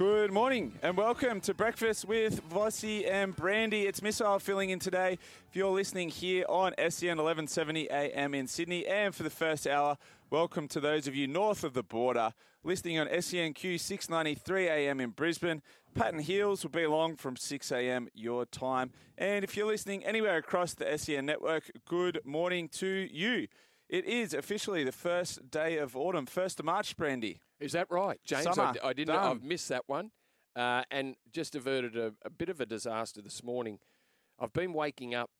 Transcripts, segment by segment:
Good morning and welcome to Breakfast with Vossy and Brandy. It's Missile filling in today. If you're listening here on SEN 1170 AM in Sydney, and for the first hour, welcome to those of you north of the border listening on SENQ 693 AM in Brisbane. Patton Heels will be along from 6 AM your time. And if you're listening anywhere across the SEN network, good morning to you. It is officially the first day of autumn, 1st of March, Brandy. Is that right, James? I. I didn't. Done. I've missed that one, uh, and just averted a, a bit of a disaster this morning. I've been waking up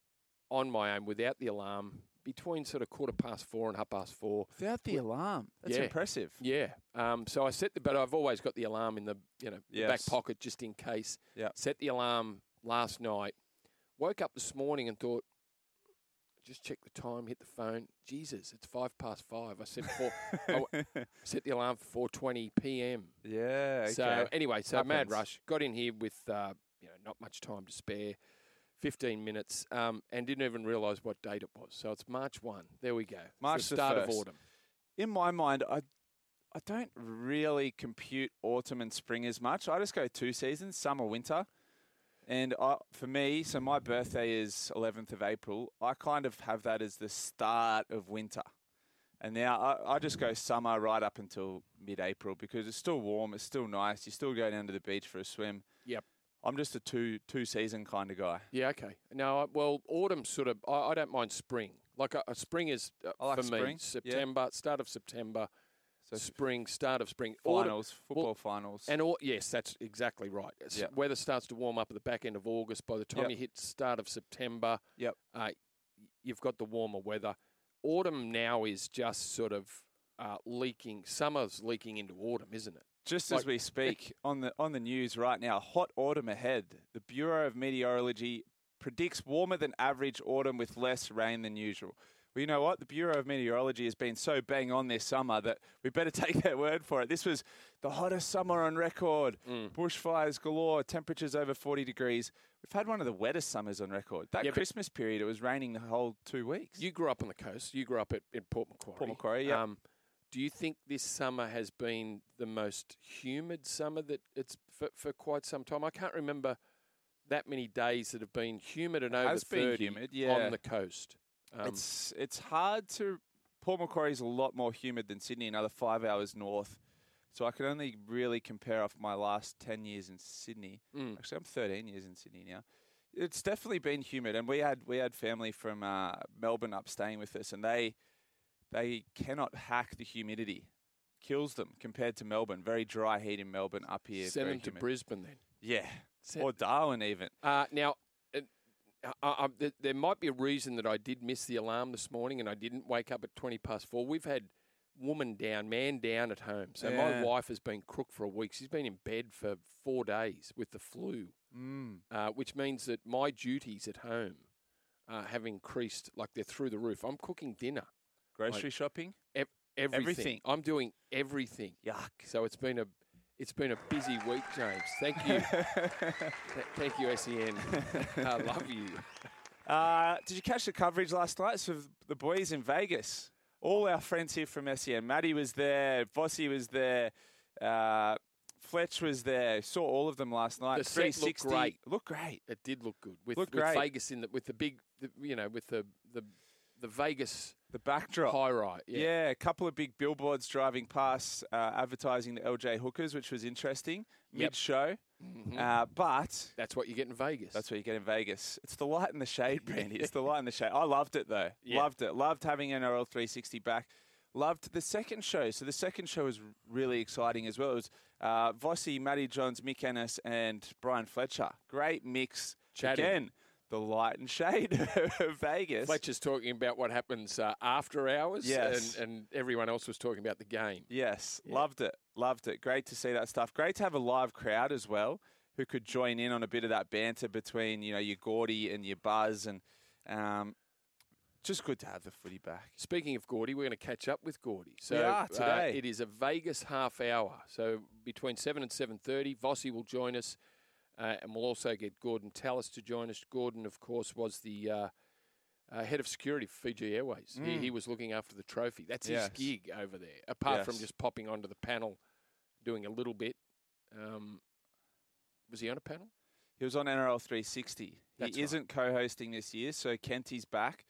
on my own without the alarm between sort of quarter past four and half past four. Without the alarm. That's Yeah. impressive. Yeah. Um, so I set the, but I've always got the alarm in the you know the back pocket just in case. Yeah. Set the alarm last night. Woke up this morning and thought, just check the time, hit the phone. Jesus, it's five past five. I set four. I set the alarm for four twenty p.m. yeah. Okay. So anyway, so mad rush. Got in here with uh, you know not much time to spare, fifteen minutes, um, and didn't even realise what date it was. So it's March one. There we go. March the the start of autumn. in my mind, I I don't really compute autumn and spring as much. I just go two seasons, summer, winter. And I, for me, so my birthday is 11th of April. I kind of have that as the start of winter. And now I, I just go summer right up until mid-April because it's still warm, it's still nice. You still go down to the beach for a swim. Yep. I'm just a two two season kind of guy. Yeah. Okay. No. I- Well, autumn sort of. I, I don't mind spring. Like a, a spring is uh, I like for me spring, yeah. September, start of September, So spring, start of spring, autumn. finals, football finals. And all, yes, that's exactly right. Yep. Weather starts to warm up at the back end of August. By the time Yep. you hit start of September, Yep. uh, you've got the warmer weather. Autumn now is just sort of uh, leaking. Summer's leaking into autumn, isn't it? Just Like- as we speak on the on the news right now, hot autumn ahead. The Bureau of Meteorology predicts warmer than average autumn with less rain than usual. Well, you know what? The Bureau of Meteorology has been so bang on this summer that we better take their word for it. This was the hottest summer on record. Mm. Bushfires galore, temperatures over 40 degrees. We've had one of the wettest summers on record. That Yeah, Christmas period, it was raining the whole two weeks. You grew up on the coast. You grew up at, in Port Macquarie. Port Macquarie, yeah. Um, do you think this summer has been the most humid summer that it's for, for quite some time? I can't remember that many days that have been humid and It over 30 humid, yeah. on the coast. Um, it's it's hard to. Port Macquarie is a lot more humid than Sydney, another five hours north. So I can only really compare off my last ten years in Sydney. mm, Actually, I'm 13 years in Sydney now. It's definitely been humid, and we had we had family from uh, Melbourne up staying with us, and they they cannot hack the humidity. Kills them compared to Melbourne. Very dry heat in Melbourne. Up here, send them to. Brisbane then. Yeah, or Darwin even. Uh, now, uh, uh, there might be a reason that I did miss the alarm this morning and I didn't wake up at 20 past four. We've had woman down, man down at home. So my wife has been crook for a week. She's been in bed for four days with the flu, Mm. uh, which means that my duties at home uh, have increased like they're through the roof. I'm cooking dinner, Grocery shopping. everything. Everything. I'm doing everything. Yuck. So it's been a it's been a busy week, James. Thank you. Thank you, SEN. I love you. Uh, did you catch the coverage last night of the boys in Vegas? all our friends here from SEN. Matty was there, Vossy was there, uh, Fletch was there. Saw all of them last night. The set looked great. Looked great. It did look good with, Looked with great. Vegas in the with the big, the, you know, with the the the Vegas The backdrop. high right. Yeah. Yeah. a couple of big billboards driving past, uh, advertising the LJ Hookers, which was interesting Yep. mid show. Mhm. Uh, but That's what you get in Vegas. That's what you get in Vegas. It's the light and the shade, Brandy. It's the light and the shade. I loved it though. Yeah. Loved it. Loved having NRL 360 back. Loved the second show. So the second show was really exciting as well. It was uh, Vossi, Matty Johns, Mick Ennis, and Brian Fletcher. Great mix. Chatting. Again, the light and shade of Vegas. Fletcher's talking about what happens uh, after hours, Yes. and, and everyone else was talking about the game. Yes, Yeah. loved it. Loved it. Great to see that stuff. Great to have a live crowd as well who could join in on a bit of that banter between, you know, your Gordy and your Buzz and um, just good to have the footy back. Speaking of Gordy, we're going to catch up with Gordy. So are uh, today. it is a Vegas half hour. So between seven and seven thirty, Vossy will join us, uh, and we'll also get Gordon Tallis to join us. Gordon, of course, was the uh, uh, head of security for Fiji Airways. He, Mm. he was looking after the trophy. That's Yes. his gig over there. Apart from just popping onto the panel, doing a little bit. Um, was he on a panel? He was on NRL 360. That's he right. isn't co-hosting this year, so Kenty's back.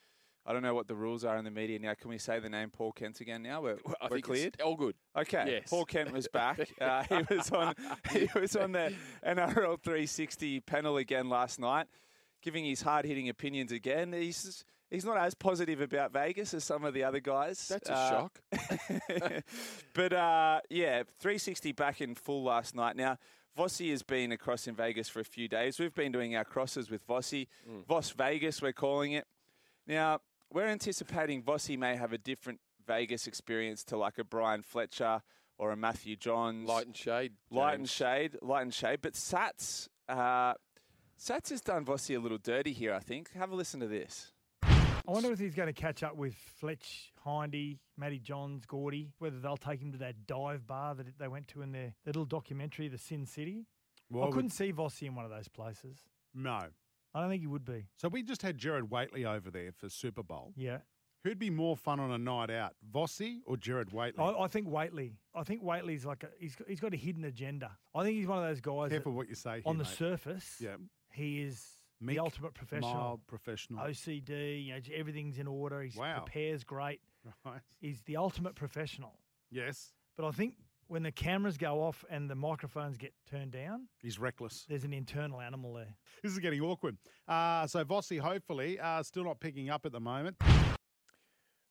I don't know what the rules are in the media now. Can we say the name Paul Kent again now? We're, I we're cleared. all good. Okay, Yes. Paul Kent was back. Uh, he was on. He was on the NRL 360 panel again last night, giving his hard-hitting opinions again. He's he's not as positive about Vegas as some of the other guys. That's a Uh, shock. but uh, yeah, 360 back in full last night. Now, Vossy has been across in Vegas for a few days. We've been doing our crosses with Vossy. Mm. Voss Vegas, we're calling it. Now, we're anticipating Vossy may have a different Vegas experience to like a Brian Fletcher or a Matthew Johns. Light and shade. Light and shade, light and shade. But Sats, uh, Sats has done Vossy a little dirty here, I think. Have a listen to this. I wonder if he's going to catch up with Fletch, Hindy, Matty Johns, Gordy, whether they'll take him to that dive bar that they went to in their, their little documentary, The Sin City. Why I couldn't see Vossy in one of those places. No. I don't think he would be. So we just had Jared Waitley over there for Super Bowl. Yeah. Who'd be more fun on a night out, Vossy or Jared Waitley? I, I think Waitley. I think Waitley's like a, he's got, he's got a hidden agenda. I think he's one of those guys that Careful what you say here, on the mate. surface, Yeah. he is Meek, the ultimate professional. Mild professional. OCD, you know, everything's in order. He Wow. prepares great. Right. He's the ultimate professional. Yes. But I think when the cameras go off and the microphones get turned down, He's reckless. there's an internal animal there. This is getting awkward. Uh, so Vossy, hopefully, uh, still not picking up at the moment.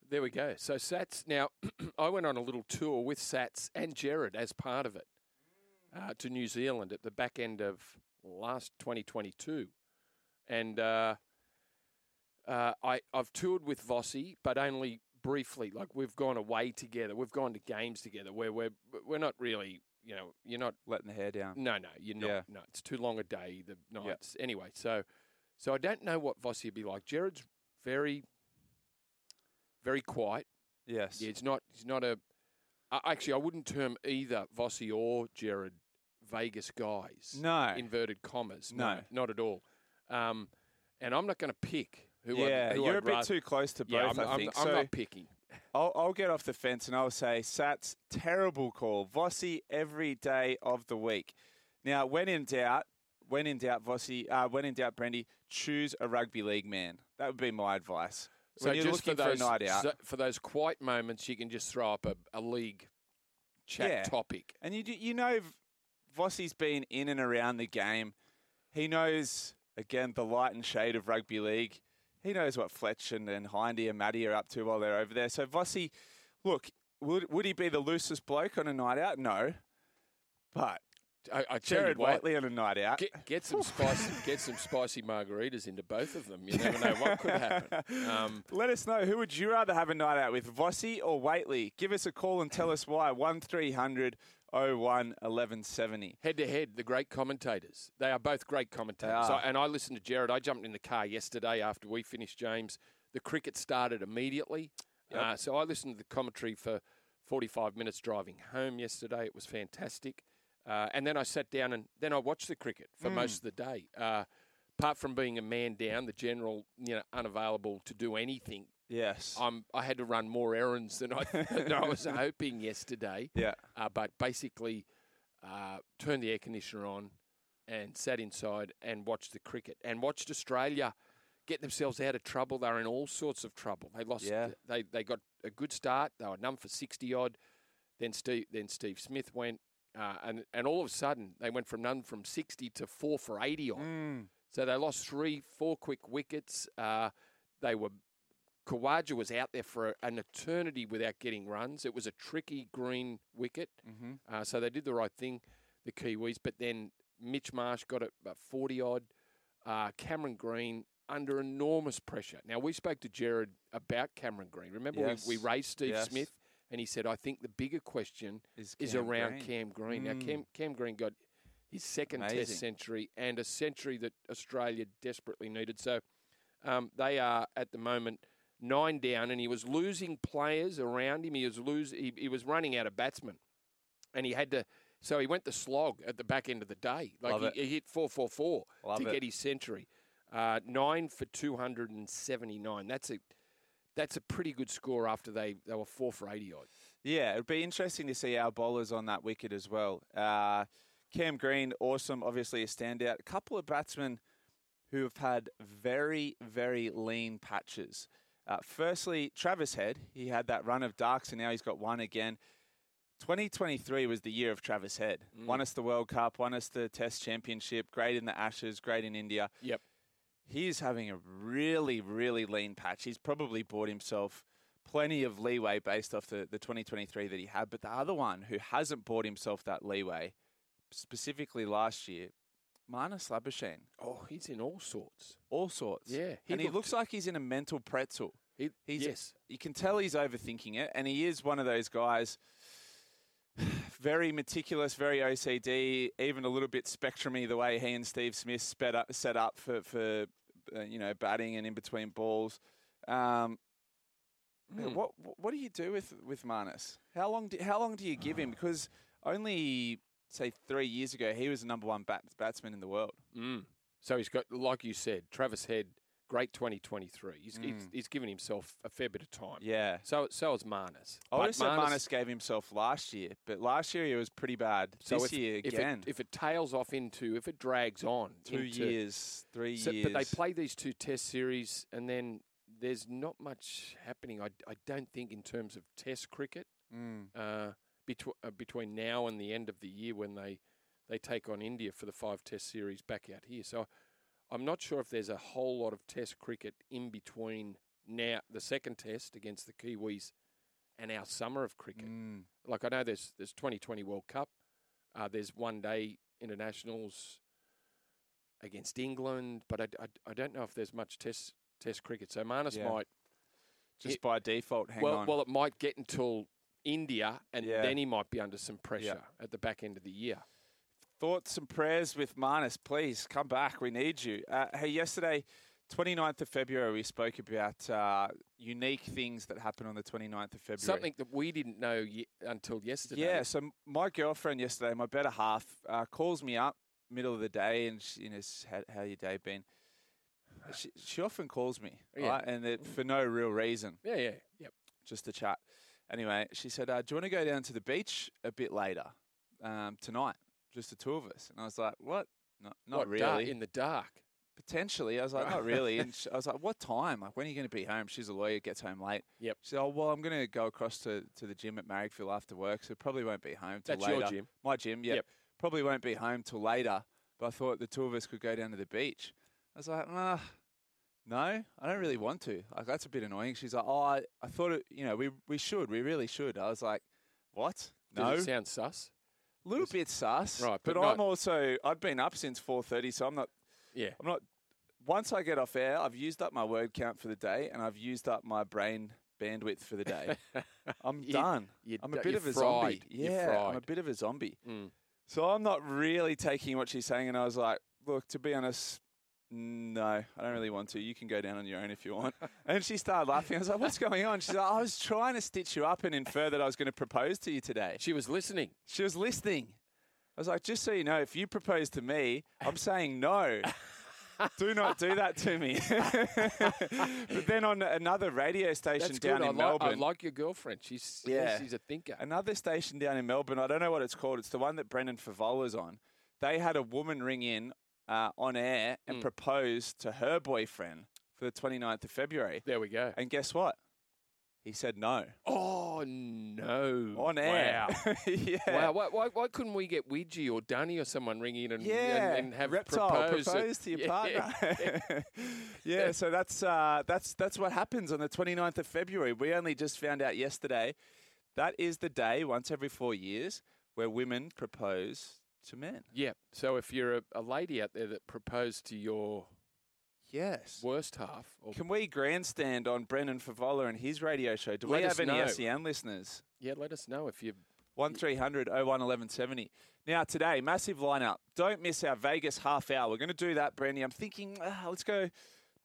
There we go. So Sats. Now, I went on a little tour with Sats and Jared as part of it uh, to New Zealand at the back end of last 2022, and uh, uh, I I've toured with Vossy, but only briefly. Like we've gone away together. We've gone to games together where we're we're not really. You know, you're not Letting the hair down. no, no, you're not. Yeah. No, it's too long a day. The nights. Anyway, so so I don't know what Vossy would be like. Jared's very, very quiet. Yes. Yeah, he's not. He's not a. Actually, I wouldn't term either Vossy or Jared Vegas guys. No. Inverted commas. No. not at all. Um, and I'm not going to pick who. yeah, I'd, who you're I'd a bit rather- too close to both, Yeah, I'm, I I'm- think. I'm so not picking. I'll, I'll get off the fence and I'll say, Sats, terrible call. Vossy every day of the week. Now, when in doubt, when in doubt, Vossy, uh, when in doubt, Brendy, choose a rugby league man. That would be my advice. So just for those a night out, so- for those quiet moments, you can just throw up a, a league chat Yeah. topic. and you do- you know, Vossy's been in and around the game. He knows again the light and shade of rugby league. He knows what Fletch and, and Hindy and Matty are up to while they're over there. So Vossy, look, would would he be the loosest bloke on a night out? No, but I, I Jared Waitley on a night out. Get, get some spicy, get some spicy margaritas into both of them. You never know what could happen. Um, Let us know who would you rather have a night out with, Vossy or Waitley? Give us a call and tell us why. One 01 1170. head to head, the great commentators. They are both great commentators. I- and I listened to Jared. I jumped in the car yesterday after we finished, James. The cricket started immediately. Yep. Uh, so I listened to the commentary for 45 minutes driving home yesterday. It was fantastic. Uh, and then I sat down and then I watched the cricket for Mm. most of the day. Uh, apart from being a man down, the general, you know, unavailable to do anything Yes. I'm, I had to run more errands than I, than I was hoping yesterday. yeah. Uh, but basically, uh, turned the air conditioner on and sat inside and watched the cricket and watched Australia get themselves out of trouble. They're in all sorts of trouble. They lost. Yeah. They they got a good start. They were none for sixty odd. Then Steve then Steve Smith went, uh, and and all of a sudden they went from none from sixty to four for eighty odd. Mm. So they lost three, four quick wickets. Uh, they were Khawaja was out there for an eternity without getting runs. It was a tricky green wicket, Mm-hmm. uh, so they did the right thing, the Kiwis. But then Mitch Marsh got it about forty odd. Uh, Cameron Green under enormous pressure. Now we spoke to Jared about Cameron Green. Remember Yes. we, we raised Steve Yes. Smith, and he said, "I think the bigger question Is, is around Green. Cam Green. Now, Mm. Cam, Cam Green got his second Amazing. Test century and a century that Australia desperately needed. So um, they are at the moment nine down, and he was losing players around him. He was lose. He, he was running out of batsmen, and he had to. So he went to slog at the back end of the day. Like he, he hit four four four Love to it. get his century. Uh, nine for two hundred and seventy nine. That's a that's a pretty good score after they, they were four for eighty odd. Yeah, it'd be interesting to see our bowlers on that wicket as well. Uh, Cam Green, awesome, obviously a standout. A couple of batsmen who have had very, very lean patches. Uh, firstly, Travis Head, he had that run of darks and now he's got one again. 2023 was the year of Travis Head. Mm. Won us the World Cup, won us the Test Championship, great in the Ashes, great in India. Yep. He's having a really, really lean patch. He's probably bought himself plenty of leeway based off the, the 2023 that he had. But the other one who hasn't bought himself that leeway, specifically last year, Marnus Labuschagne. Oh, he's in all sorts. All sorts. Yeah, he and he looks like he's in a mental pretzel. He, He's, yes. You can tell he's overthinking it, and he is one of those guys. Very meticulous, very OCD, even a little bit spectrumy the way he and Steve Smith sped up, set up for for uh, you know batting and in between balls. Um, Mm. What what do you do with with Marnus? How long do, how long do you give him? Because only say three years ago he was the number one bat, batsman in the world. Mm. So he's got, like you said, Travis Head, great 2023. He's, he's, Mm. he's given himself a fair bit of time. Yeah, So so is Marnus. I would said Marnus gave himself last year, but last year he was pretty bad. so this if, year if again, it, if it tails off into, if it drags on, two into- years, three So, years. but they play these two test series, and then there's not much happening. I, I don't think in terms of test cricket Mm. uh, between uh, between now and the end of the year when they they take on India for the five test series back out here. So I'm not sure if there's a whole lot of test cricket in between now the second test against the Kiwis and our summer of cricket. Mm. Like I know there's there's 2020 World Cup, uh, there's one day internationals against England, but I, I, I don't know if there's much test test cricket. So Marnus Yeah. might Just It- by default, hang well, on. well, it might get until India, and Yeah. then he might be under some pressure at the back end of the year. Thoughts and prayers with Marnus, please come back. We need you. Uh, hey, yesterday, 29th of February, we spoke about uh, unique things that happened on the 29th of February. Something that we didn't know ye- until yesterday. Yeah, so my girlfriend yesterday, my better half, uh, calls me up middle of the day and she, you know, how, how your day been? She, she often calls me, Yeah. right? And it, for no real reason, yeah, yeah, yep. just to chat. Anyway, she said, uh, "Do you want to go down to the beach a bit later um, tonight? Just the two of us." And I was like, "What? No, not What, dark- really. in the dark. Potentially." I was like, "Not really." And she, I was like, "What time? Like, when are you going to be home?" She's a lawyer, gets home late. Yep. She said, "Oh, well, I'm going to go across to, to the gym at Marrickville after work, so probably won't be home till That's later." your gym. My gym, yeah. Yep. Probably won't be home till later, but I thought the two of us could go down to the beach. I was like, ah, no, I don't really want to. Like, that's a bit annoying. She's like, oh, I, I thought, it, you know, we, we should, we really should. I was like, what? No, it sound sus? A little bit sus. Right, but, but I'm also, I've been up since 4.30, so I'm not, Yeah. I'm not, once I get off air, I've used up my word count for the day and I've used up my brain bandwidth for the day. I'm You- done. I'm a bit of a fried. zombie. Yeah, I'm a bit of a zombie. Mm. So I'm not really taking what she's saying, and I was like, look, to be honest, no, I don't really want to. You can go down on your own if you want. and she started laughing. I was like, what's going on? She's like, I was trying to stitch you up and infer that I was going to propose to you today. She was listening. She was listening. I was like, just so you know, if you propose to me, I'm saying no. do not do that to me. but then on another radio station That's down good. in I, like, Melbourne, I like your girlfriend. She's Yeah. yeah. she's a thinker. another station down in Melbourne, I don't know what it's called. It's the one that Brendan Fevola's on. They had a woman ring in uh, on air and Mm. propose to her boyfriend for the 29th of February. There we go. And guess what? He said no Oh no! on air. Wow. yeah. Wow, why, why, why couldn't we get Ouija or Danny or someone ring in and, Yeah, and, and have reptile propose, propose to your Yeah. partner. yeah, so that's uh, that's that's what happens on the 29th of February. We only just found out yesterday. That is the day once every four years where women propose to men. yeah. So if you're a, a lady out there that proposed to your Yes. worst half, or, Can we grandstand on Brendan Fevola and his radio show? Do Let we us have any know. SEN listeners? yeah, let us know if you. 1300 01 1170. Now, today, massive lineup. Don't miss our Vegas half hour. We're going to do that, Brandy. I'm thinking, uh, let's go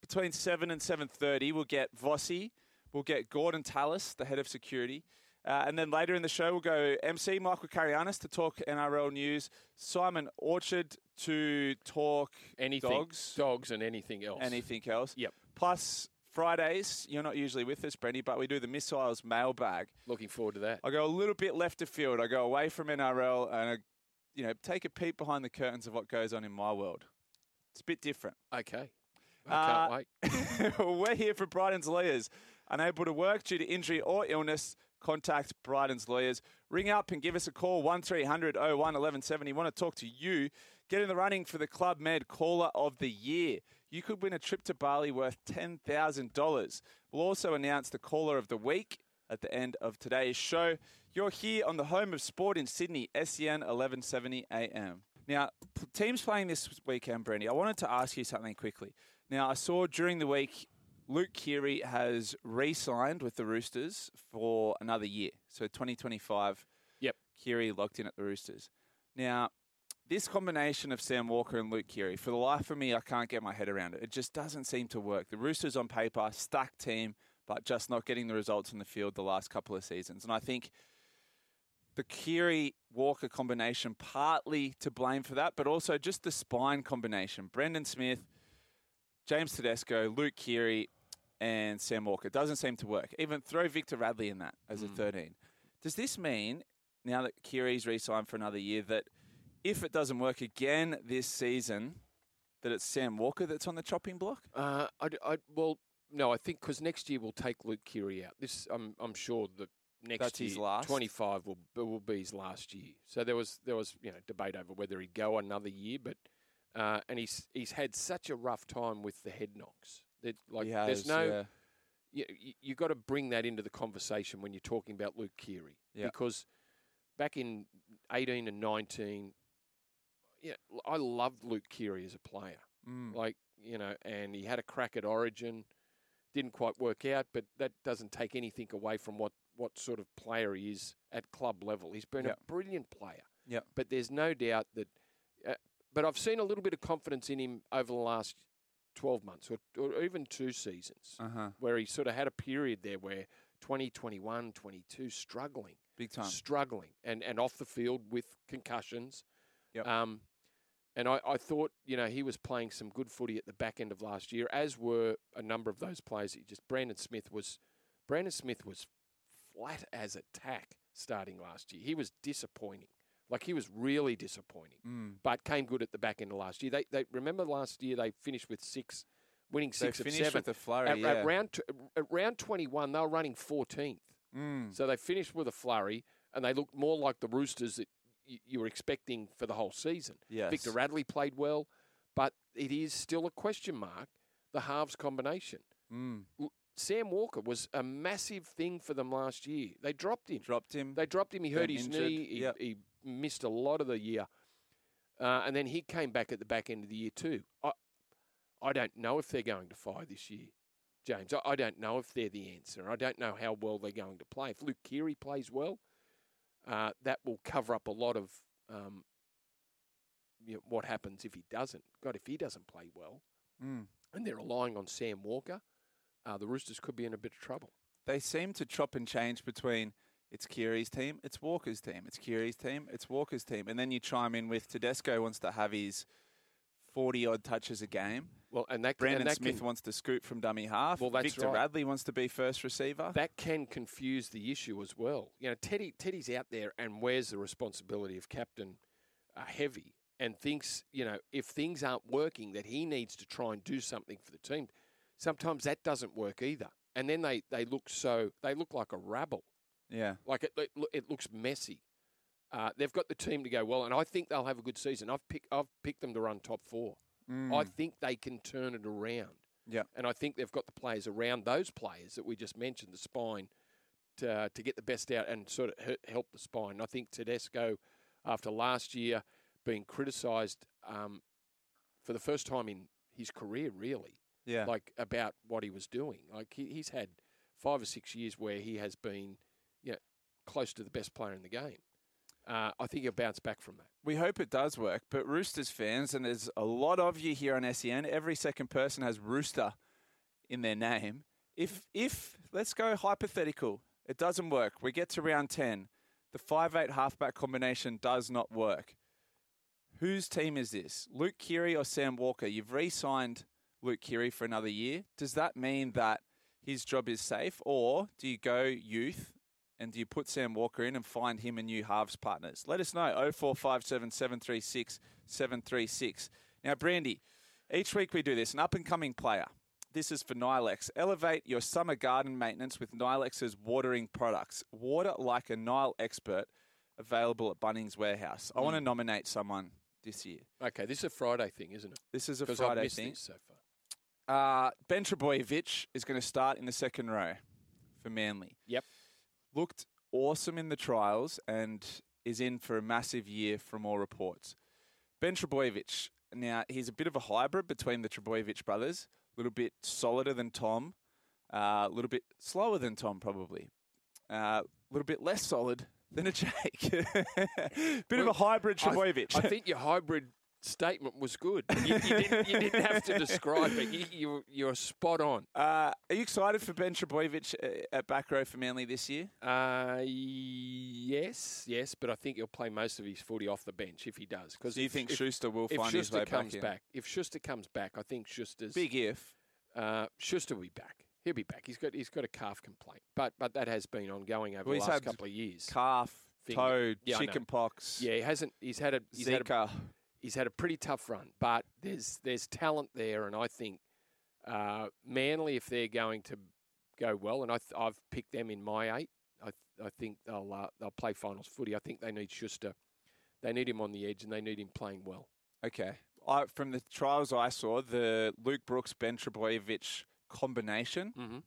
between 7 and 7.30. We'll get Vossy. We'll get Gordon Tallis, the head of security. Uh, and then later in the show, we'll go MC Michael Carayannis to talk NRL news, Simon Orchard to talk Anything, dogs, dogs, and anything else. anything else. Yep. Plus, Fridays, you're not usually with us, Brendy, but we do the missiles mailbag. Looking forward to that. I go a little bit left of field. I go away from NRL and I, you know, take a peek behind the curtains of what goes on in my world. It's a bit different. Okay. I Uh, can't wait. We're here for Bryden's lawyers. Unable to work due to injury or illness, contact Bryden's lawyers. Ring up and give us a call 1300 01 1170. Want to talk to you? Get in the running for the Club Med Caller of the Year. You could win a trip to Bali worth $10,000. We'll also announce the Caller of the Week at the end of today's show. You're here on the home of sport in Sydney, SEN 1170 AM. Now, teams playing this weekend, Brandy, I wanted to ask you something quickly. Now, I saw during the week Luke Keary has re signed with the Roosters for another year. So 2025, Yep. Keary locked in at the Roosters. Now, this combination of Sam Walker and Luke Keary, for the life of me, I can't get my head around it. It just doesn't seem to work. The Roosters on paper, stacked team, but just not getting the results in the field the last couple of seasons. And I think the Keary Walker combination partly to blame for that, but also just the spine combination. Brandon Smith, James Tedesco, Luke Keary, and Sam Walker doesn't seem to work. Even throw Victor Radley in that as a 13. Does this mean now that Keary's re-signed for another year that if it doesn't work again this season, that it's Sam Walker that's on the chopping block? Uh, I, I, well, no, I think because next year we'll take Luke Keary out. This, I'm, I'm sure that next That's year, his last? 25 will will be his last year. So there was there was you know debate over whether he'd go another year, but uh, and he's he's had such a rough time with the head knocks. That like He there's no yeah. you, you got to bring that into the conversation when you're talking about Luke Keary Yeah. because back in 18 and 19, yeah, I loved Luke Keary as a player. Mm. Like, you know, and he had a crack at Origin, didn't quite work out, but that doesn't take anything away from what, what sort of player he is at club level. He's been Yep. a brilliant player. Yep. But there's no doubt that, but I've seen a little bit of confidence in him over the last 12 months or, or even two seasons Uh-huh. where he sort of had a period there where 2021, 22, struggling Big time. struggling and, and off the field with concussions. Yep. Um, and I, I thought, you know, he was playing some good footy at the back end of last year, as were a number of those players. That just Brandon Smith was Brandon Smith was flat as a tack starting last year. He was disappointing. Like he was really disappointing. Mm. But came good at the back end of last year. They they remember last year they finished with six winning They six of seven. with the flurry, at, yeah. at round t- at round twenty one, they were running fourteenth. Mm. So they finished with a flurry, and they looked more like the Roosters that y- you were expecting for the whole season. Yes. Victor Radley played well, but it is still a question mark. The halves combination. Mm. L- Sam Walker was a massive thing for them last year. They dropped him. Dropped him. They dropped him. He hurt his injured. knee. He, Yep. he missed a lot of the year, uh, and then he came back at the back end of the year too. I, I don't know if they're going to fire this year, James. I, I don't know if they're the answer. I don't know how well they're going to play. If Luke Keary plays well, uh, that will cover up a lot of um, you know, what happens if he doesn't. God, if he doesn't play well, Mm. and they're relying on Sam Walker, uh, the Roosters could be in a bit of trouble. They seem to chop and change between it's Keary's team, it's Walker's team, it's Keary's team, it's Walker's team, and then you chime in with Tedesco wants to have his 40 odd touches a game. Well, and that Brandon and that Smith can, wants to scoot from dummy half. Well, that's Victor right. Radley wants to be first receiver. that can confuse the issue as well. You know, Teddy Teddy's out there and wears the responsibility of captain uh, heavy and thinks, you know, if things aren't working, that he needs to try and do something for the team. Sometimes that doesn't work either, and then they, they look so they look like a rabble. Yeah. Like it, it, it looks messy. Uh, they've got the team to go well, and I think they'll have a good season. I've picked I've picked them to run top four. I think they can turn it around. Yeah. And I think they've got the players around those players that we just mentioned, the spine, to, to get the best out and sort of he- help the spine. I think Tedesco, after last year being criticised um, for the first time in his career, really, Yeah. like about what he was doing. Like he, he's had five or six years where he has been, close to the best player in the game. Uh, I think he'll bounce back from that. we hope it does work. But Roosters fans, and there's a lot of you here on SEN, every second person has Rooster in their name. If, if let's go hypothetical, it doesn't work. We get to round 10. The 5 8 halfback combination does not work. Whose team is this? Luke Keary or Sam Walker? You've re signed Luke Keary for another year. Does that mean that his job is safe? Or do you go youth and do you put Sam Walker in and find him a new halves partners? Let us know. 0457 736 736. Now, Brandy, each week we do this. An up and coming player. This is for Nilex. Elevate your summer garden maintenance with Nilex's watering products. Water like a Nile expert, available at Bunnings Warehouse. I want to nominate someone this year. Okay, this is a Friday thing, isn't it? This is a Friday thing. this so far. Uh, ben Trbojevic is going to start in the second row for Manly. Yep. Looked awesome in the trials and is in for a massive year from all reports. Ben Trbojevic, now he's a bit of a hybrid between the Trbojevic brothers, a little bit solider than Tom, uh, a little bit slower than Tom probably, uh, a little bit less solid than a Jake. bit of a Well, hybrid I- Trbojevic. I think your hybrid statement was good. You, you, didn't, you didn't have to describe it. You, you, you're spot on. Uh, are you excited for Ben Trbojevic uh, at back row for Manly this year? Uh, yes, yes, but I think he'll play most of his footy off the bench if he does. Because Do you think if, Schuster will if find his Schuster way comes back back, if Schuster comes back, I think Schuster's Big if. Uh, Schuster will be back. He'll be back. He's got he's got a calf complaint, but but that has been ongoing over Well, the last couple of years. Calf, Thing. toad, Yeah, chicken pox, yeah, he hasn't. He's had a he's had a, Zika. He's had a pretty tough run, but there's there's talent there, and I think uh, Manly, if they're going to go well, and I th- I've picked them in my eight. I th- I think they'll uh, they'll play finals footy. I think they need Schuster. They need him on the edge, and they need him playing well. Okay. I, from the trials I saw, the Luke Brooks Ben Trbojevic combination, Mm-hmm.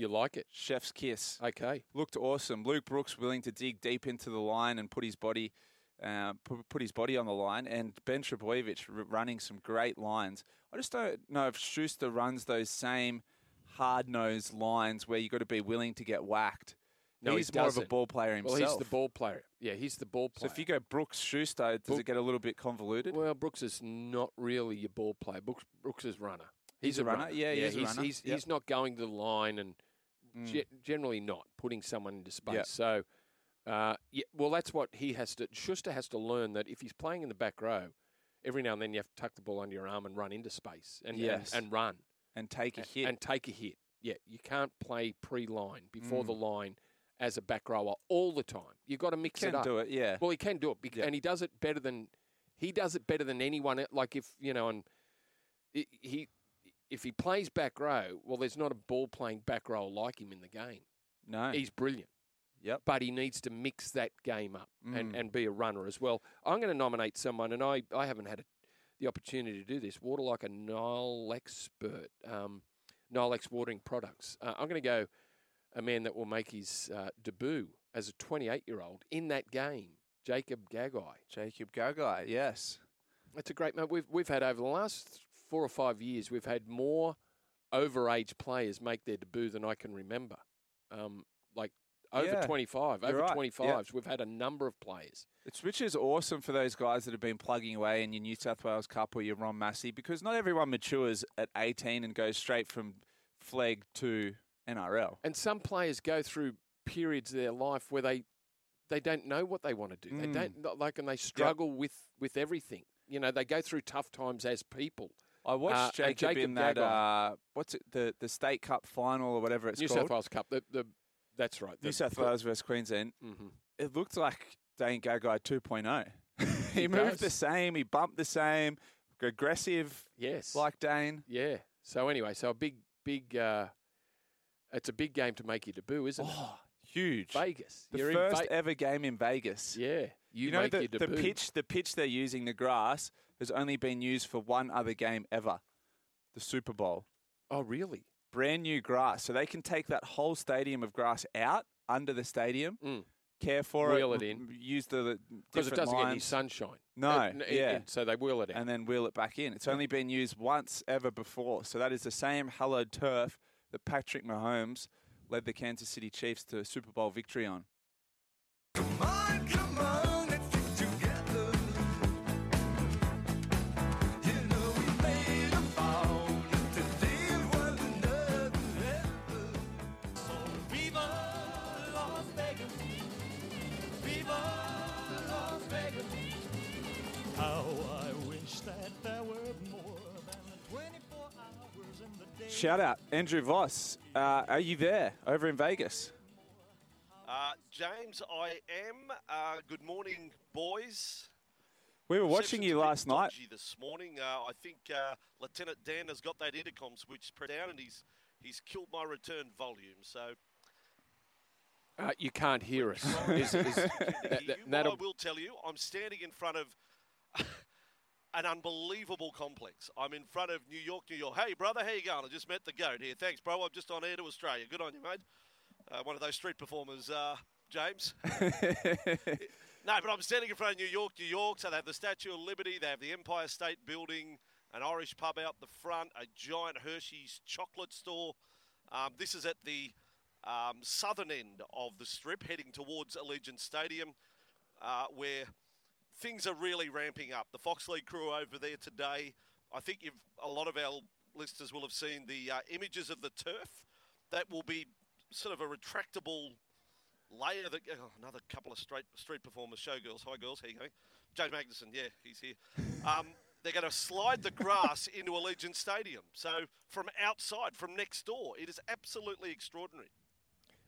You like it? chef's kiss, Okay. looked awesome. Luke Brooks willing to dig deep into the line and put his body, uh, put, put his body on the line, and Ben Trbojevic running some great lines. I just don't know if Schuster runs those same hard nosed lines where you've got to be willing to get whacked. No, he he's more of a ball player himself. Well, he's the ball player. Yeah, he's the ball player. So if you go Brooks Schuster, does Well- it get a little bit convoluted? Well, Brooks is not really your ball player. Brooks, Brooks is runner. He's a runner? Yeah, he is a he's, runner. He's, Yep. he's not going to the line and Mm. ge- generally not putting someone into space. Yep. So, uh, yeah, well, that's what he has to. Schuster has to learn that if he's playing in the back row, every now and then you have to tuck the ball under your arm and run into space and Yes. and, and run and take a and, hit. and take a hit. Yeah, you can't play pre-line before Mm. the line as a back rower all the time. You've got to mix it up. do it, yeah. Well, he can do it, Yeah. and he does it better than he does it better than anyone. Like if you know, and he if he plays back row, well, there's not a ball playing back row like him in the game. no. He's brilliant, Yep. but he needs to mix that game up and, Mm. and be a runner as well. I'm going to nominate someone, and I, I haven't had a, the opportunity to do this. Water like a Nile expert, um, Nilex watering products. Uh, I'm going to go a man that will make his uh, debut as a 28 year old in that game, Jacob Gagai. Jacob Gagai, yes. That's a great man. We've we've had over the last four or five years, we've had more overage players make their debut than I can remember. Um, like over Yeah, 25, you're over right. 25s, we've had a number of players. It's which is awesome for those guys that have been plugging away in your New South Wales Cup or your Ron Massey because not everyone matures at 18 and goes straight from flag to NRL. And some players go through periods of their life where they they don't know what they want to do. They Mm. don't like, and they struggle with with everything. you know they go through tough times as people. I watched Uh, Jacob, Jacob in that uh, what's it the the state cup final or whatever it's New called. South Wales Cup. The, the that's right. New the- South Wales versus Queensland. Mhm. It looked like Dane Gagai 2.0. he He moved does. the same. He bumped the same. Aggressive Yes. like Dane. yeah. So anyway, so a big big. Uh, it's a big game to make your debut, isn't it? Oh, huge. Vegas. The You're first Ve- ever game in Vegas. Yeah. You, You, know make the, the pitch the pitch they're using, the grass, has only been used for one other game ever. The Super Bowl. Oh, really? Brand new grass. So they can take that whole stadium of grass out under the stadium, Mm. care for Wheel it, it in. use the Because it doesn't get any sunshine. No, Uh, n- yeah. and so they wheel it in. and then wheel it back in. It's only been used once ever before. So that is the same hallowed turf that Patrick Mahomes led the Kansas City Chiefs to a Super Bowl victory on. Shout out, Andrew Voss. Uh, are you there over in Vegas? Uh, James, I am. Uh, good morning, boys. We were watching Reception's you last night. This morning, uh, I think uh, Lieutenant Dan has got that intercom switch spread out, and he's he's killed my return volume. So Uh, you can't hear us. Is- is- to that- hear you. What I will tell you, I'm standing in front of an unbelievable complex. I'm in front of New York, New York. Hey, brother, how you going? I just met the goat here. Thanks, bro. I'm just on air to Australia. Good on you, mate. Uh, one of those street performers, uh, James. No, but I'm standing in front of New York, New York. So they have the Statue of Liberty, they have the Empire State Building, an Irish pub out the front, a giant Hershey's chocolate store. Um, this is at the um, southern end of the strip, heading towards Allegiant Stadium, uh, where things are really ramping up. The Fox League crew over there today. I think you've, a lot of our listeners will have seen the uh, images of the turf. That will be sort of a retractable layer that oh, another couple of straight street performers, showgirls, hi girls, how you going? James Magnuson, yeah, he's here. Um, they're going to slide the grass into Allegiant Stadium. So from outside, from next door, it is absolutely extraordinary.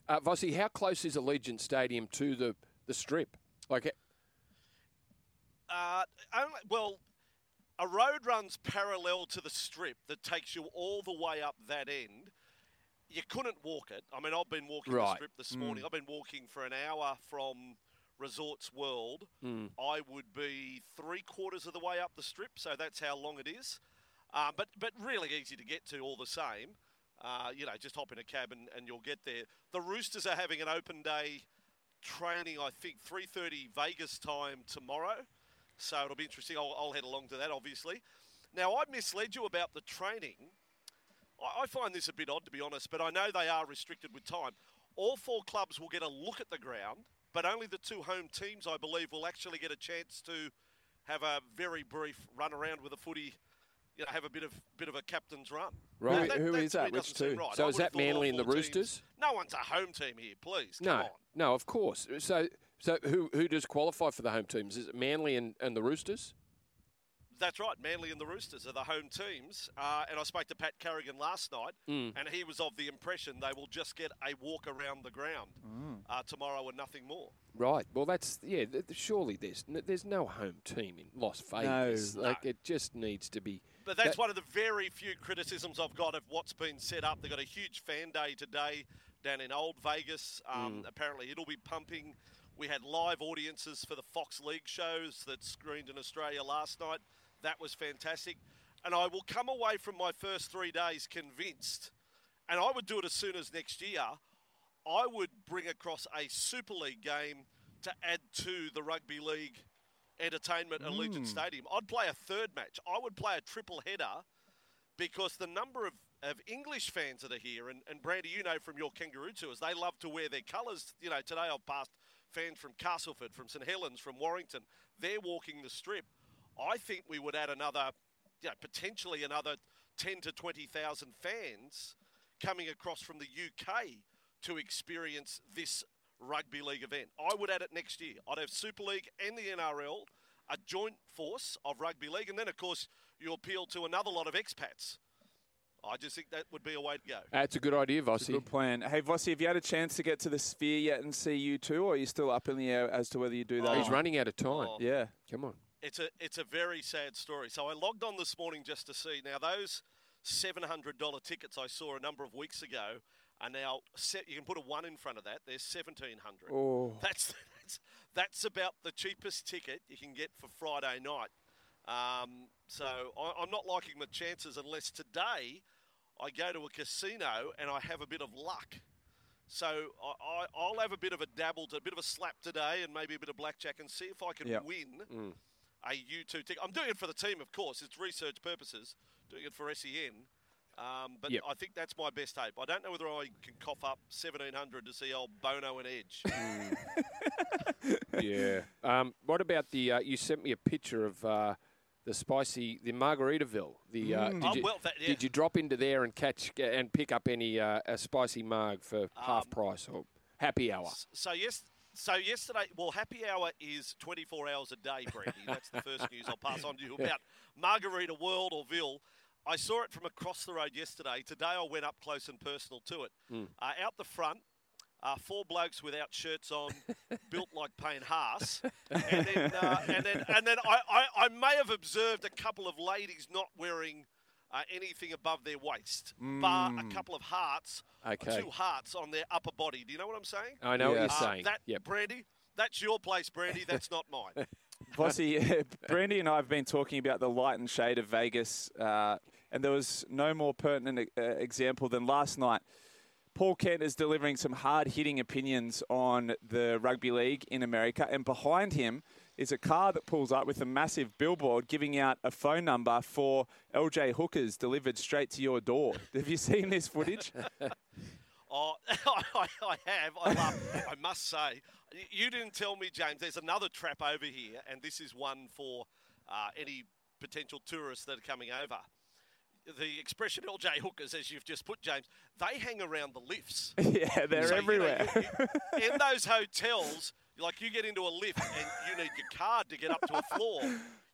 uh, Vossi, how close is Allegiant Stadium to the, the strip? Like, Uh, only, well, a road runs parallel to the strip that takes you all the way up that end. You couldn't walk it. I mean, I've been walking the strip this morning. I've been walking for an hour from Resorts World. Mm. I would be three quarters of the way up the strip, so that's how long it is. Um, but but really easy to get to all the same. Uh, you know, just hop in a cab and, and you'll get there. The Roosters are having an open day training. I think 3:30 Vegas time tomorrow. So it'll be interesting. I'll, I'll head along to that, obviously. Now, I misled you about the training. I, I find this a bit odd, to be honest, but I know they are restricted with time. All four clubs will get a look at the ground, but only the two home teams, I believe, will actually get a chance to have a very brief run around with a footy. You know, have a bit of bit of a captain's run. Right. Now, Who- that is that? Which two? Right. So I is that Manly and the teams- Roosters? No one's a home team here, please. Come no, on. no, of course. So, so who who does qualify for the home teams? Is it Manly and, and the Roosters? That's right. Manly and the Roosters are the home teams. Uh, and I spoke to Pat Carrigan last night, Mm. and he was of the impression they will just get a walk around the ground uh, tomorrow and nothing more. Right. Well, that's yeah. Th- th- surely there's n- there's no home team in Las Vegas. No. Like it just needs to be. But that's That- one of the very few criticisms I've got of what's been set up. They've got a huge fan day today down in Old Vegas. Um, Apparently, it'll be pumping. We had live audiences for the Fox League shows that screened in Australia last night. That was fantastic. And I will come away from my first three days convinced, and I would do it as soon as next year. I would bring across a Super League game to add to the rugby league entertainment at Allegiant mm. Stadium. I'd play a third match. I would play a triple header because the number of, of English fans that are here, and, and Brandy, you know from your kangaroo tours, they love to wear their colours. You know, today I've passed fans from Castleford, from St Helens, from Warrington. They're walking the strip. I think we would add another, you know, potentially another 10 to 20,000 fans coming across from the UK to experience this rugby league event. I would add it next year. I'd have Super League and the NRL a joint force of rugby league, and then of course you appeal to another lot of expats. I just think that would be a way to go. That's a good idea, Vossy. Good plan. Hey, Vossy, have you had a chance to get to the Sphere yet and see U2, or are you still up in the air as to whether you do that? He's running out of time. Oh. Yeah. Come on. It's a it's a very sad story. So I logged on this morning just to see. Now those seven hundred dollar tickets I saw a number of weeks ago are now set. You can put a one in front of that. There's seventeen hundred. Oh. That's that's that's about the cheapest ticket you can get for Friday night. Um, so I, I'm not liking the chances unless today I go to a casino and I have a bit of luck. So I, I, I'll have a bit of a dabble, a bit of a slap today, and maybe a bit of blackjack, and see if I can Yep. win a U2 ticket. I'm doing it for the team, of course. It's research purposes. Doing it for SEN. Um, but Yep. I think that's my best hope. I don't know whether I can cough up 1700 to see old Bono and Edge. Yeah. Um, what about the? Uh, you sent me a picture of uh, the spicy, the Margaritaville. The uh, did, Oh, you, well, that- yeah. did you drop into there and catch and pick up any uh, a spicy marg for half Um, price or happy hour? So yes, so yesterday, well, happy hour is 24 hours a day, Brandy. That's the first news I'll pass on to you about Margarita World or Ville. I saw it from across the road yesterday. Today I went up close and personal to it. Uh, out the front, uh, four blokes without shirts on, built like Payne Haas, and then uh, and then and then I, I, I may have observed a couple of ladies not wearing. Uh, anything above their waist, bar a couple of hearts, Okay. two hearts on their upper body. Do you know what I'm saying? I know what you're Uh, saying. that yep. Brandy, that's your place, Brandy. That's not mine. Vossy, Brandy and I have been talking about the light and shade of Vegas, uh, and there was no more pertinent uh, example than last night. Paul Kent is delivering some hard hitting opinions on the rugby league in America, and behind him is a car that pulls up with a massive billboard giving out a phone number for LJ Hookers delivered straight to your door. Have you seen this footage? Oh, I, have. I love. I must say, you didn't tell me, James. There's another trap over here, and this is one for uh, any potential tourists that are coming over. The expression "LJ Hookers," as you've just put, James, they hang around the lifts. yeah, they're So, you know, everywhere. you- you- in those hotels, like you get into a lift and you need your card to get up to a floor.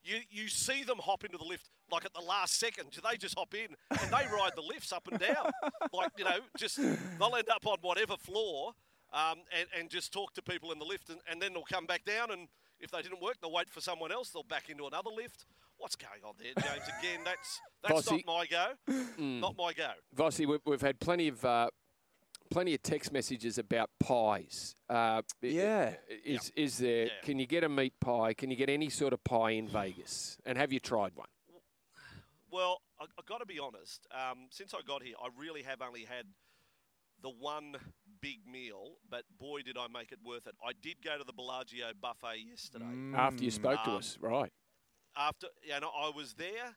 You, you see them hop into the lift like at the last second. Do They just hop in and they ride the lifts up and down. Like, you know, just they'll end up on whatever floor um, and, and just talk to people in the lift and, and then they'll come back down and if they didn't work, they'll wait for someone else. They'll back into another lift. What's going on there, James? Again, that's that's Vossy. not my go. Not my go. Vossy, we've, we've had plenty of uh, plenty of text messages about pies. Uh, Yeah. Is is there? Yeah. Can you get a meat pie? Can you get any sort of pie in Vegas? And have you tried one? Well, I, I got to be honest. Um, since I got here, I really have only had the one big meal, but boy, did I make it worth it. I did go to the Bellagio buffet yesterday. After you spoke to Um, us, right? After, you know, I was there.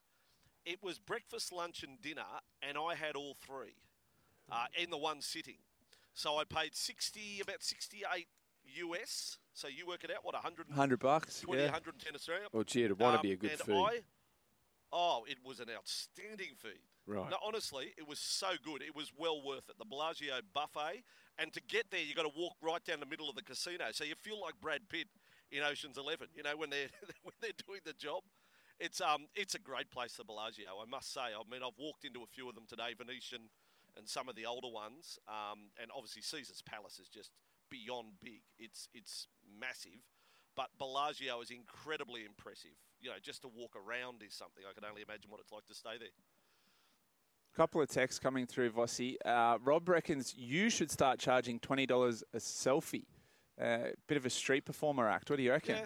It was breakfast, lunch, and dinner, and I had all three uh, in the one sitting. So I paid sixty, about sixty-eight US. So you work it out, what, 120, 100 bucks. 110 Australia? Well, gee, it'd want to Um, be a good and food. I, oh, it was an outstanding feed. Right. No, honestly, it was so good. It was well worth it. The Bellagio buffet, and to get there, you've got to walk right down the middle of the casino, so you feel like Brad Pitt in Ocean's Eleven. You know when they're when they're doing the job. It's um it's a great place, the Bellagio. I must say. I mean, I've walked into a few of them today, Venetian, and some of the older ones. Um, and obviously Caesar's Palace is just beyond big. It's it's massive. But Bellagio is incredibly impressive. You know, just to walk around is something. I can only imagine what it's like to stay there. A Couple of texts coming through, Vossy. Uh, Rob reckons you should start charging twenty dollars a selfie. Uh, bit of a street performer act. What do you reckon? Yeah,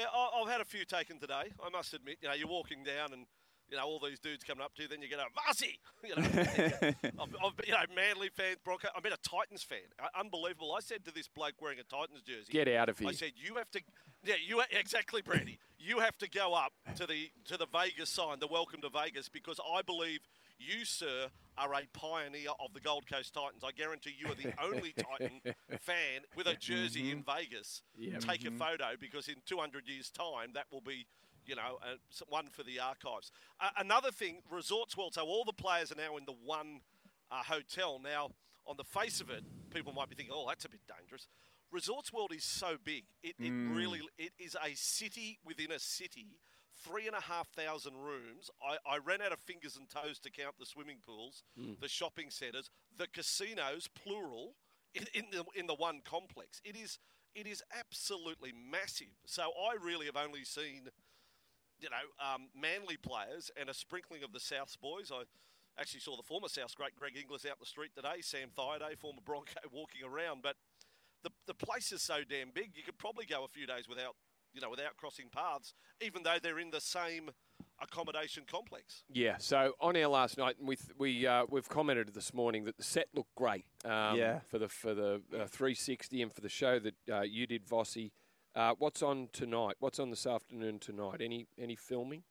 yeah. I- I've had a few taken today. I must admit. You know, you're walking down and you know all these dudes coming up to you. Then you get a Vasi. You know, I've, I've, you know, Manly fans, Bronco. I mean, a Titans fan. Uh, unbelievable. I said to this bloke wearing a Titans jersey, Get out of here. I said, "You have to, yeah, you exactly, Brandy. You have to go up to the to the Vegas sign, the Welcome to Vegas, because I believe you, sir, are a pioneer of the Gold Coast Titans. I guarantee you are the only Titan fan with a jersey in Vegas. Take a photo because in 200 years' time, that will be." You know, uh, one for the archives. Uh, another thing, Resorts World. So all the players are now in the one uh, hotel. Now, on the face of it, people might be thinking, "Oh, that's a bit dangerous." Resorts World is so big. It, it really it is a city within a city. Three and a half thousand rooms. I, I ran out of fingers and toes to count the swimming pools, the shopping centres, the casinos, plural, in, in the in the one complex. It is it is absolutely massive. So I really have only seen you know, um, Manly players and a sprinkling of the Souths boys. I actually saw the former Souths great Greg Inglis out the street today, Sam Thaiday, former Bronco, walking around. But the the place is so damn big, you could probably go a few days without, you know, without crossing paths, even though they're in the same accommodation complex. Yeah. So on our last night, we th- we uh, we've commented this morning that the set looked great. Um, Yeah. For the for the uh, 360 and for the show that uh, you did, Vossy. Uh, what's on tonight? What's on this afternoon tonight? Any any filming?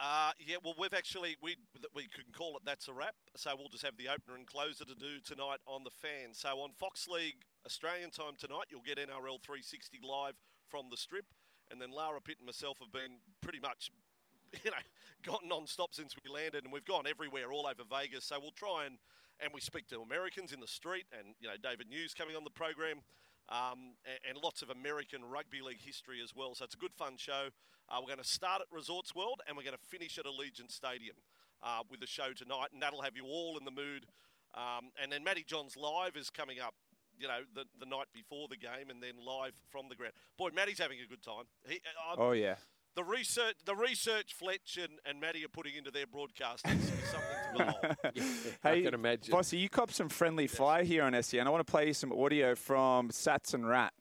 Uh, yeah, well, we've actually we we can call it that's a wrap. So we'll just have the opener and closer to do tonight on the fan. So on Fox League Australian time tonight, you'll get NRL 360 live from the Strip, and then Lara Pitt and myself have been pretty much, you know, gone non-stop since we landed, and we've gone everywhere all over Vegas. So we'll try and and we speak to Americans in the street, and you know, David Niu's coming on the program. Um, and, and lots of American rugby league history as well. So it's a good fun show. Uh, we're going to start at Resorts World and we're going to finish at Allegiant Stadium uh, with the show tonight, and that'll have you all in the mood. Um, and then Matty Johns live is coming up. You know, the, the night before the game, and then live from the ground. Boy, Matty's having a good time. He, uh, Oh yeah. the research, the research Fletch and, and Matty are putting into their broadcast is, is something to behold. I Hey, can imagine. Vossy, you cop some friendly fire here on SEN. I want to play you some audio from Sats and Rat.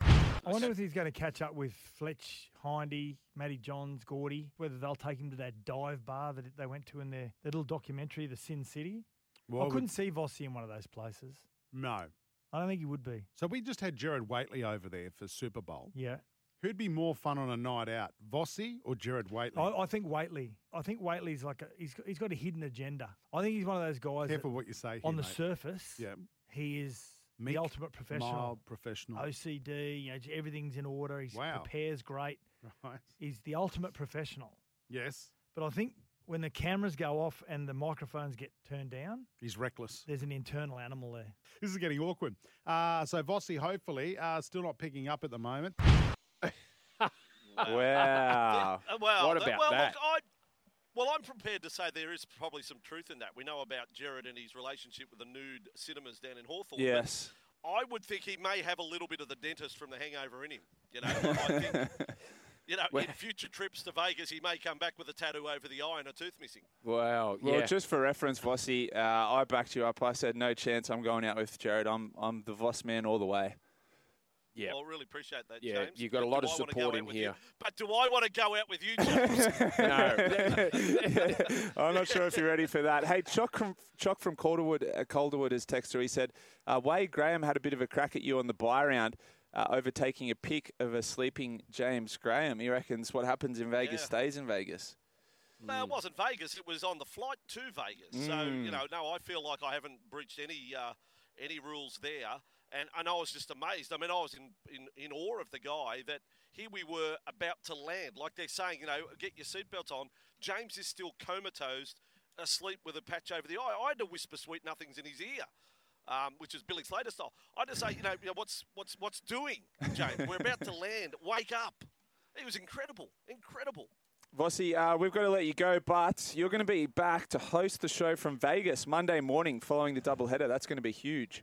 I wonder if he's going to catch up with Fletch, Hindy, Matty Johns, Gordy, whether they'll take him to that dive bar that they went to in their, their little documentary, The Sin City. Well, I couldn't see Vossy in one of those places. No. I don't think he would be. So we just had Jared Waitley over there for Super Bowl. Yeah. Who'd be more fun on a night out, Vossy or Jared Waitley? I, I think Waitley. I think Waitley's like a he's got, he's got a hidden agenda. I think he's one of those guys that Careful what you say here, on the mate. surface, Yeah. he is Meek, the ultimate professional. Mild professional. OCD, you know, everything's in order. He Wow. prepares great. Right. He's the ultimate professional. Yes. But I think when the cameras go off and the microphones get turned down, He's reckless. there's an internal animal there. This is getting awkward. Uh, so Vossy, hopefully, uh, still not picking up at the moment. Wow. Well, What about well, that? Look, I, well, I'm prepared to say there is probably some truth in that. We know about Jared and his relationship with the nude cinemas down in Hawthorne. yes. I would think he may have a little bit of the dentist from the hangover in him. You know, I think, you know, Well- in future trips to Vegas, he may come back with a tattoo over the eye and a tooth missing. Wow. Well, yeah. just for reference, Vossy, uh, I backed you up. I said no chance. I'm going out with Jared. I'm I'm the Voss man all the way. yeah. Well, I really appreciate that, Yeah, James. you've got a lot of I support in here. You? But do I want to go out with you, James? No. I'm not sure if you're ready for that. Hey, Chock from, Chock from Calderwood, uh, Calderwood has texted. He said, uh, Wade Graham had a bit of a crack at you on the bye round, uh, overtaking a pick of a sleeping James Graham. He reckons what happens in Vegas Yeah. stays in Vegas. No, it wasn't Vegas. It was on the flight to Vegas. So Mm. you know, no, I feel like I haven't breached any uh, any rules there. And, and I was just amazed. I mean, I was in, in, in awe of the guy that here we were about to land. Like they're saying, you know, get your seatbelts on. James is still comatose, asleep with a patch over the eye. I had to whisper sweet nothings in his ear. Um, which is Billy Slater style. I just say, you know, you know, what's what's what's doing, James? We're about to land. Wake up! It was incredible, incredible. Vossy, uh, we've got to let you go, but you're going to be back to host the show from Vegas Monday morning following the doubleheader. That's going to be huge.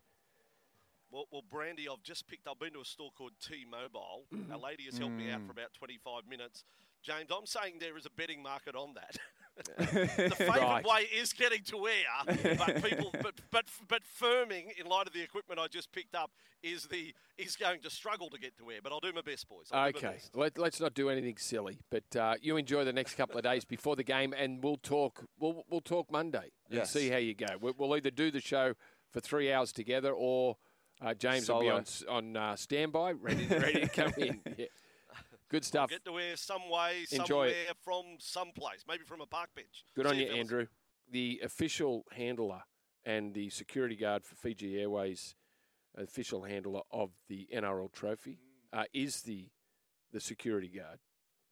Well, well, Brandy, I've just picked. I've been to a store called T-Mobile. A lady has helped me out for about 25 minutes. James, I'm saying there is a betting market on that. the favourite Right. way is getting to air, but people, but but but firming in light of the equipment I just picked up is the is going to struggle to get to air. But I'll do my best, boys. I'll Okay, best. Let, let's not do anything silly. But uh, you enjoy the next couple of days before the game, and we'll talk. We'll we'll talk Monday and see how you go. We'll, we'll either do the show for three hours together, or uh, James will be on on uh, standby, ready ready to come in. Yeah. Good stuff. Get to air some way, Enjoy somewhere, it. from some place, maybe from a park bench. Good See on you, fellas. Andrew. The official handler and the security guard for Fiji Airways, official handler of the NRL Trophy, uh, is the the security guard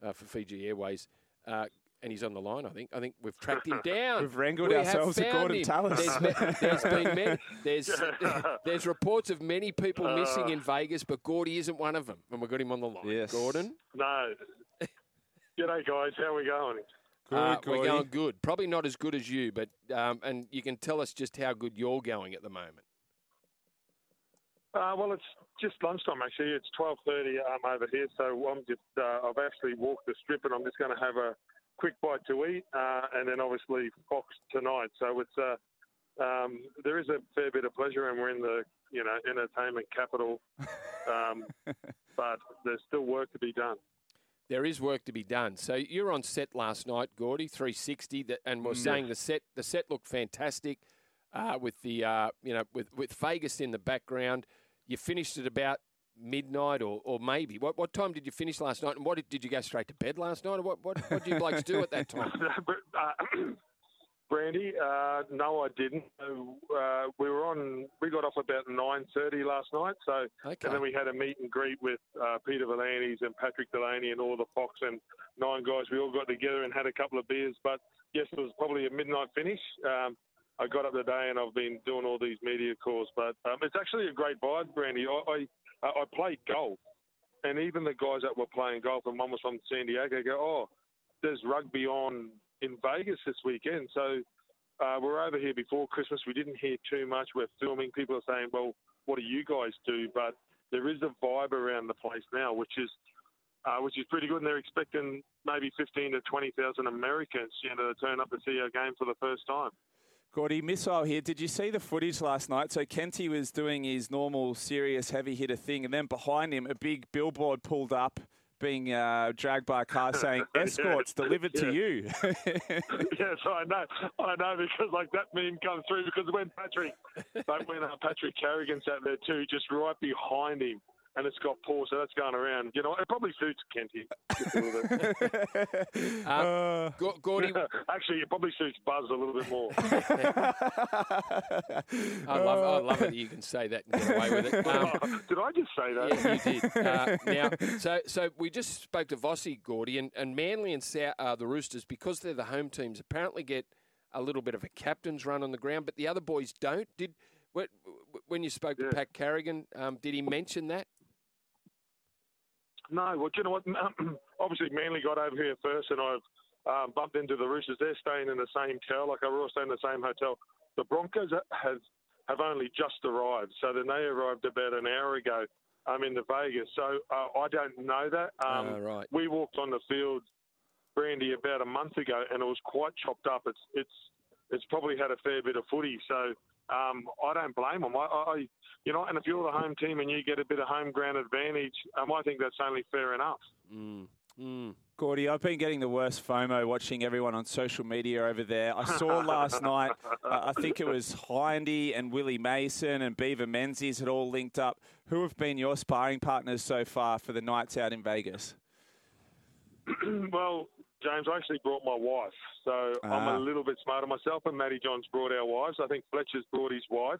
uh, for Fiji Airways. Uh, and he's on the line. I think. I think we've tracked him down. We've wrangled We have ourselves a found Gordon him. Tallis. There's, there's been many, there's there's reports of many people missing in Vegas, but Gordy isn't one of them. And we got him on the line. Yes. Gordon. No. G'day, guys. How are we going? Good, Uh, we're going good. Probably not as good as you, but um, and you can tell us just how good you're going at the moment. Uh, well, it's just lunchtime actually. It's twelve thirty um, over here, so I'm just uh, I've actually walked the strip, and I'm just going to have a quick bite to eat, uh, and then obviously Fox tonight. So it's uh, um, there is a fair bit of pleasure, and we're in the you know entertainment capital, um, but there's still work to be done. There is work to be done. So you're on set last night, Gordy, 360, and we're saying the set the set looked fantastic uh, with the uh, you know with with Vegas in the background. You finished at about midnight or, or maybe what what time did you finish last night? And what did, did you go straight to bed last night? Or what what what did you blokes do at that time? Uh, Brandy, uh, no, I didn't. Uh, we were on. We got off about nine thirty last night. So, Okay. and then we had a meet and greet with uh, Peter V'landys and Patrick Delany and all the Fox and nine guys. We all got together and had a couple of beers. But yes, it was probably a midnight finish. Um, I got up today and I've been doing all these media calls. But um, it's actually a great vibe, Brandy. I I, I played golf, and even the guys that were playing golf, and one was from San Diego, go, oh, there's rugby on in Vegas this weekend. So uh, we're over here before Christmas. We didn't hear too much. We're filming. People are saying, well, what do you guys do? But there is a vibe around the place now, which is uh, which is pretty good. And they're expecting maybe 15 to 20,000 Americans, you know, to turn up to see our game for the first time. Gordy, missile here. Did you see the footage last night? So Kenty was doing his normal serious heavy hitter thing, and then behind him, a big billboard pulled up, being uh, dragged by a car saying "Escorts delivered to Yeah. you." yes, I know, I know, because like that meme comes through because when Patrick, like when uh, Patrick Carrigan sat there too, just right behind him, and it's got Paul, so that's going around. You know, it probably suits Kenty just a little bit. Uh, Go- Gordy, Actually, it probably suits Buzz a little bit more. I love I love it that you can say that and get away with it. Um, Did I just say that? Yeah, you did. Uh, now, so so we just spoke to Vossy, Gordy, and, and Manly and Sou- uh, the Roosters, because they're the home teams, apparently get a little bit of a captain's run on the ground, but the other boys don't. Did when, when you spoke Yeah. to Pat Carrigan, um, did he mention that? No, well, do you know what? Obviously, Manly got over here first, and I've um, bumped into the Roosters. They're staying in the same hotel, like we're all staying in the same hotel. The Broncos has have only just arrived, so then they arrived about an hour ago. um, in the Vegas, so uh, I don't know that. Um, Oh, right. We walked on the field, Brandy, about a month ago, and it was quite chopped up. It's it's it's probably had a fair bit of footy, so um, I don't blame them. I, I, you know, and if you're the home team and you get a bit of home ground advantage, um, I think that's only fair enough. Mm. Mm. Gordy, I've been getting the worst FOMO watching everyone on social media over there. I saw last night, uh, I think it was Hindy and Willie Mason and Beaver Menzies had all linked up. Who have been your sparring partners so far for the nights out in Vegas? well, James, I actually brought my wife, so I'm Ah. a little bit smarter myself. And Matty Johns brought our wives. I think Fletcher's brought his wife.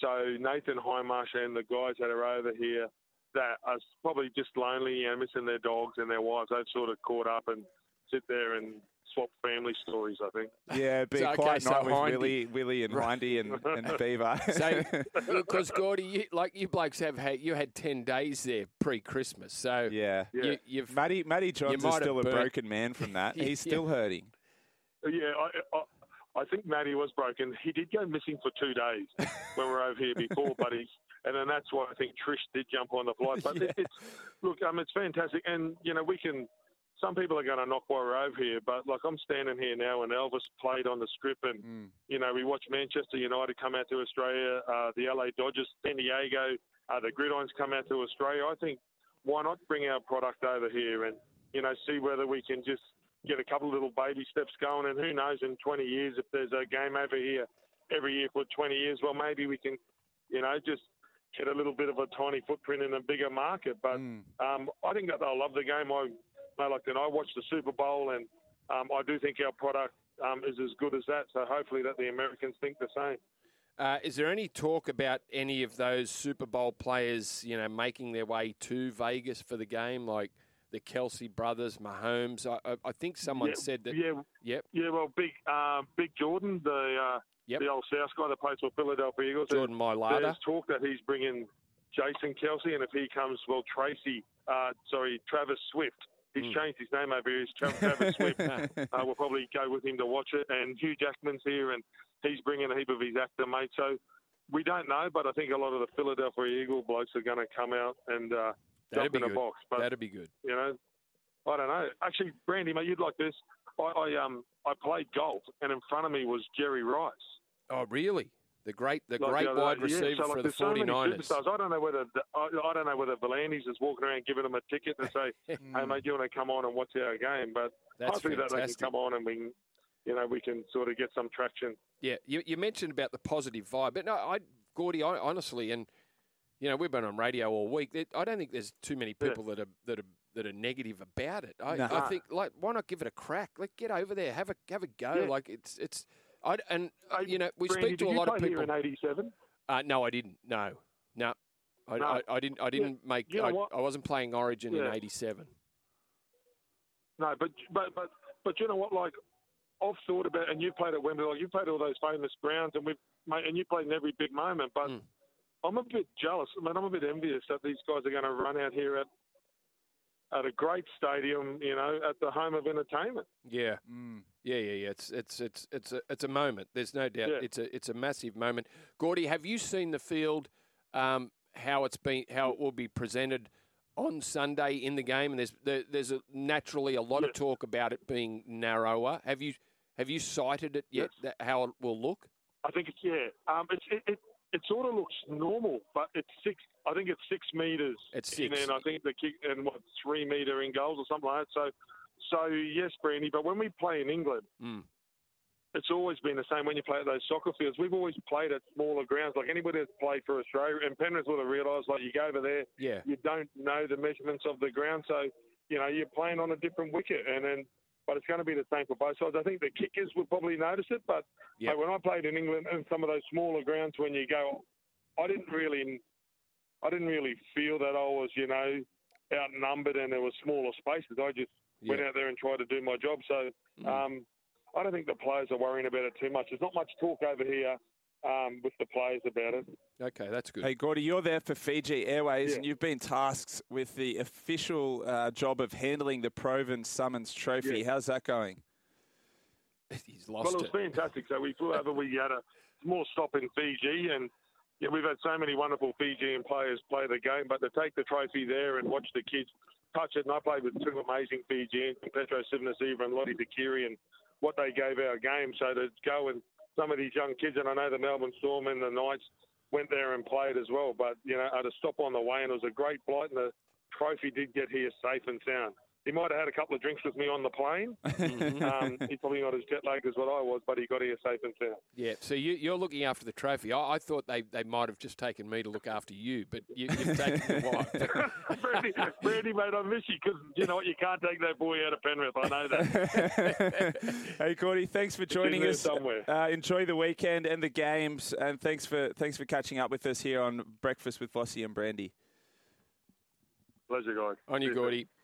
So Nathan Hindmarsh and the guys that are over here that are probably just lonely and missing their dogs and their wives, they've sort of caught up and sit there and swap family stories. I think. Yeah, be So, okay, quite so night with Hindy- Willie, Willie and Hindy and, and Beaver. So, because Gordy, you, like you blokes have had, you had ten days there pre-Christmas, so yeah. Yeah. you, you've Matty, Matty Johns might is still a burnt- broken man from that. Yeah, He's yeah. still hurting. Yeah, I, I, I think Matty was broken. He did go missing for two days when we were over here before, but he's, and then that's why I think Trish did jump on the flight. But it, it's look, um, it's fantastic, and you know we can. Some people are going to knock while we're over here, but like I'm standing here now, and Elvis played on the strip, and Mm. you know we watched Manchester United come out to Australia, uh, the LA Dodgers, San Diego, uh, the Gridirons come out to Australia. I think why not bring our product over here and you know see whether we can just get a couple of little baby steps going, and who knows in 20 years if there's a game over here every year for 20 years, well maybe we can, you know, just get a little bit of a tiny footprint in a bigger market. But Mm. um, I think that they'll love the game. I, I like that. I watched the Super Bowl, and um, I do think our product um, is as good as that. So hopefully that the Americans think the same. Uh, is there any talk about any of those Super Bowl players, you know, making their way to Vegas for the game, like the Kelce brothers, Mahomes. I, I, I think someone yeah, said that. Yeah, Yep. yeah. Well, big, uh, big Jordan, the uh, Yep. the old South guy that plays for Philadelphia Eagles. Jordan Mailata. There's talk that he's bringing Jason Kelce, and if he comes, well, Tracy, uh, sorry, Travis Swift. He's Mm. changed his name over here. He's Travis Swift. Uh, we'll probably go with him to watch it. And Hugh Jackman's here, and he's bringing a heap of his actor mates. So we don't know, but I think a lot of the Philadelphia Eagle blokes are going to come out and uh, That'd jump be in a good. box. But That'd be good. you know, I don't know. Actually, Brandy, mate, you'd like this. I, I um I played golf, and in front of me was Jerry Rice. Oh, really? The great, the Like great other wide day. Yeah, receiver so, like, for the there's so 49ers. superstars. I don't know whether the, I, I don't know whether V'landys is walking around giving them a ticket to say, "Hey, mate, you want to come on and watch our game?" But That's I think that they can come on and we, can, you know, we can sort of get some traction. Yeah, you, you mentioned about the positive vibe, but no, I, Gordy, I, honestly, and you know, we've been on radio all week. There- I don't think there's too many Yeah. people that are that are that are negative about it. I, I think like why not give it a crack? Like get over there, have a have a go. Yeah. Like it's it's. I and uh, Hey, you know we Brandy, speak to a lot of people. here in '87. Uh, no, I didn't. No, no, I, No. I, I didn't. I didn't make. you know I. I wasn't playing Origin in '87. No, but but but but you know what? Like I've thought about, and you played at Wembley. Like you played all those famous grounds, and we and you played in every big moment. But Mm. I'm a bit jealous. I mean, I'm a bit envious that these guys are going to run out here at at a great stadium. You know, at the home of entertainment. Yeah. Mm. Yeah, yeah, yeah. It's it's it's it's a it's a moment. There's no doubt. Yeah. It's a it's a massive moment. Gordy, have you seen the field? Um, how it's been, how it will be presented on Sunday in the game, and there's there, there's a, naturally a lot of talk about it being narrower. Have you have you cited it yet? That, how it will look? I think it's yeah. Um, it's it, it it sort of looks normal, but it's six. I think it's six meters. It's six. and I think the kick and what three meter in goals or something like that. So, so yes, Brandy. But when we play in England, Mm. it's always been the same. When you play at those soccer fields, we've always played at smaller grounds. Like anybody that's played for Australia, and Penrith would have realised. Like you go over there, Yeah, you don't know the measurements of the ground, so you know you're playing on a different wicket, and then. But it's going to be the same for both sides. I think the kickers would probably notice it, but Yeah. like, when I played in England and some of those smaller grounds, when you go, I didn't really, I didn't really feel that I was, you know, outnumbered and there were smaller spaces. I just went out there and tried to do my job. So Mm. um, I don't think the players are worrying about it too much. There's not much talk over here um, with the players about it. okay, that's good. Hey, Gordy, you're there for Fiji Airways, Yeah. and you've been tasked with the official uh, job of handling the Provan-Summons Trophy. Yeah. How's that going? He's lost Well, it was it. fantastic. So we flew over. We had a small stop in Fiji, and yeah, we've had so many wonderful Fijian players play the game. But to take the trophy there and watch the kids touch it, and I played with two amazing Fijians, Petero Civoniceva and Lote Tuqiri, and what they gave our game. So to go and some of these young kids, and I know the Melbourne Storm and the Knights went there and played as well. But you know, had to stop on the way, and it was a great flight, and the trophy did get here safe and sound. He might have had a couple of drinks with me on the plane. um, he's probably not as jet lagged as what I was, but he got here safe and sound. Yeah, so you, you're looking after the trophy. I, I thought they, they might have just taken me to look after you, but you, you've taken the wife. Brandy, Brandy, mate, I miss you because you know what? You can't take that boy out of Penrith. I know that. hey, Gordy, thanks for joining us. somewhere. Uh, enjoy the weekend and the games, and thanks for thanks for catching up with us here on Breakfast with Vossy and Brandy. Pleasure, guys. On you, Cheers. Gordy.